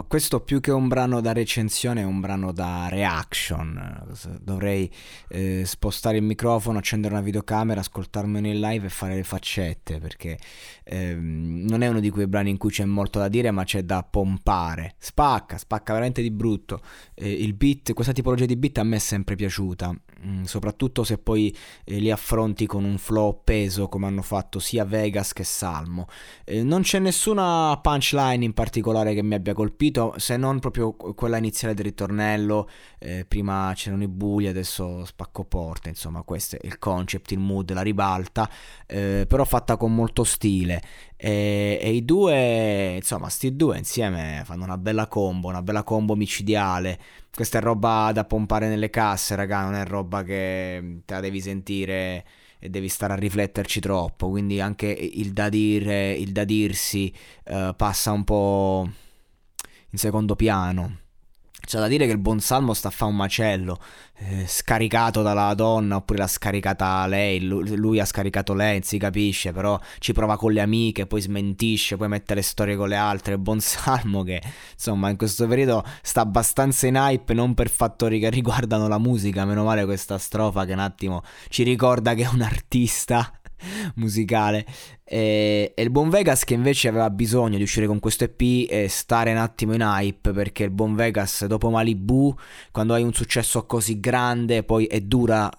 Ma questo più che un brano da recensione è un brano da reaction. Dovrei eh, spostare il microfono, accendere una videocamera, ascoltarmene in live e fare le faccette perché ehm, non è uno di quei brani in cui c'è molto da dire ma c'è da pompare. Spacca, spacca veramente di brutto. Eh, il beat, questa tipologia di beat a me è sempre piaciuta, mm, soprattutto se poi eh, li affronti con un flow peso come hanno fatto sia Vegas che Salmo. Non c'è nessuna punchline in particolare che mi abbia colpito colpito, se non proprio quella iniziale del ritornello, eh, prima c'erano i bulli, adesso spacco porte, insomma questo è il concept, il mood, la ribalta, eh, però fatta con molto stile. E, e, i due, insomma, sti due insieme fanno una bella combo, una bella combo micidiale. Questa è roba da pompare nelle casse, raga, non è roba che te la devi sentire e devi stare a rifletterci troppo. Quindi anche il da dire, il da dirsi uh, passa un po' in secondo piano. C'è da dire che il buon Salmo sta a fare un macello, eh, scaricato dalla donna oppure l'ha scaricata lei, lui, lui, ha scaricato lei, si capisce, però ci prova con le amiche, poi smentisce, poi mette le storie con le altre. Il buon Salmo che insomma in questo periodo sta abbastanza in hype, non per fattori che riguardano la musica, meno male questa strofa che un attimo ci ricorda che è un artista musicale. E, e, il buon Vegas che invece aveva bisogno di uscire con questo EP e stare un attimo in hype perché il buon Vegas dopo Malibu, quando hai un successo così grande, poi è dura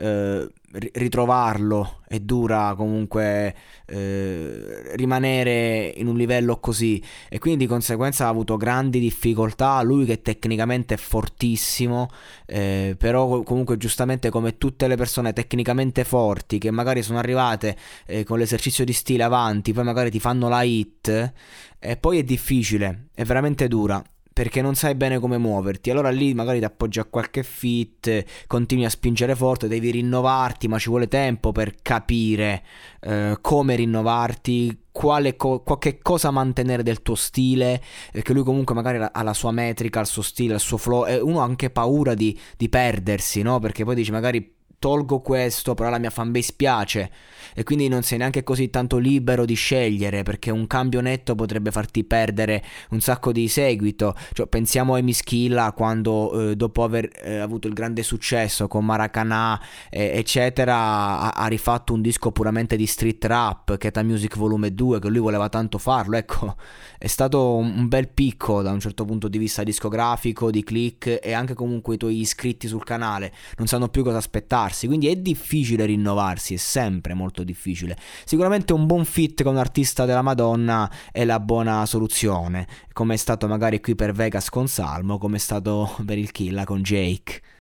eh, ritrovarlo è dura comunque eh, rimanere in un livello così. E quindi di conseguenza ha avuto grandi difficoltà lui che tecnicamente è fortissimo eh, però comunque giustamente come tutte le persone tecnicamente forti che magari sono arrivate eh, con l'esercizio di stile avanti poi magari ti fanno la hit e poi è difficile è veramente dura perché non sai bene come muoverti. Allora lì magari ti appoggi a qualche fit, continui a spingere forte, devi rinnovarti, ma ci vuole tempo per capire eh, come rinnovarti, quale co- che cosa mantenere del tuo stile, perché lui comunque magari ha la sua metrica, il suo stile, il suo flow, e uno ha anche paura di, di perdersi, no? Perché poi dici magari tolgo questo, però la mia fanbase piace e quindi non sei neanche così tanto libero di scegliere perché un cambio netto potrebbe farti perdere un sacco di seguito. Cioè, pensiamo a Emischilla quando eh, dopo aver eh, avuto il grande successo con Maracanã eh, eccetera ha, ha, rifatto un disco puramente di street rap, Keta Music Volume 2 che lui voleva tanto farlo. Ecco, è stato un, un bel picco da un certo punto di vista discografico, di click e anche comunque i tuoi iscritti sul canale non sanno più cosa aspettare rinnovarsi, quindi è difficile rinnovarsi, è sempre molto difficile. Sicuramente un buon fit con un artista della Madonna è la buona soluzione, come è stato magari qui per Vegas con Salmo, come è stato per il Killa con Jake.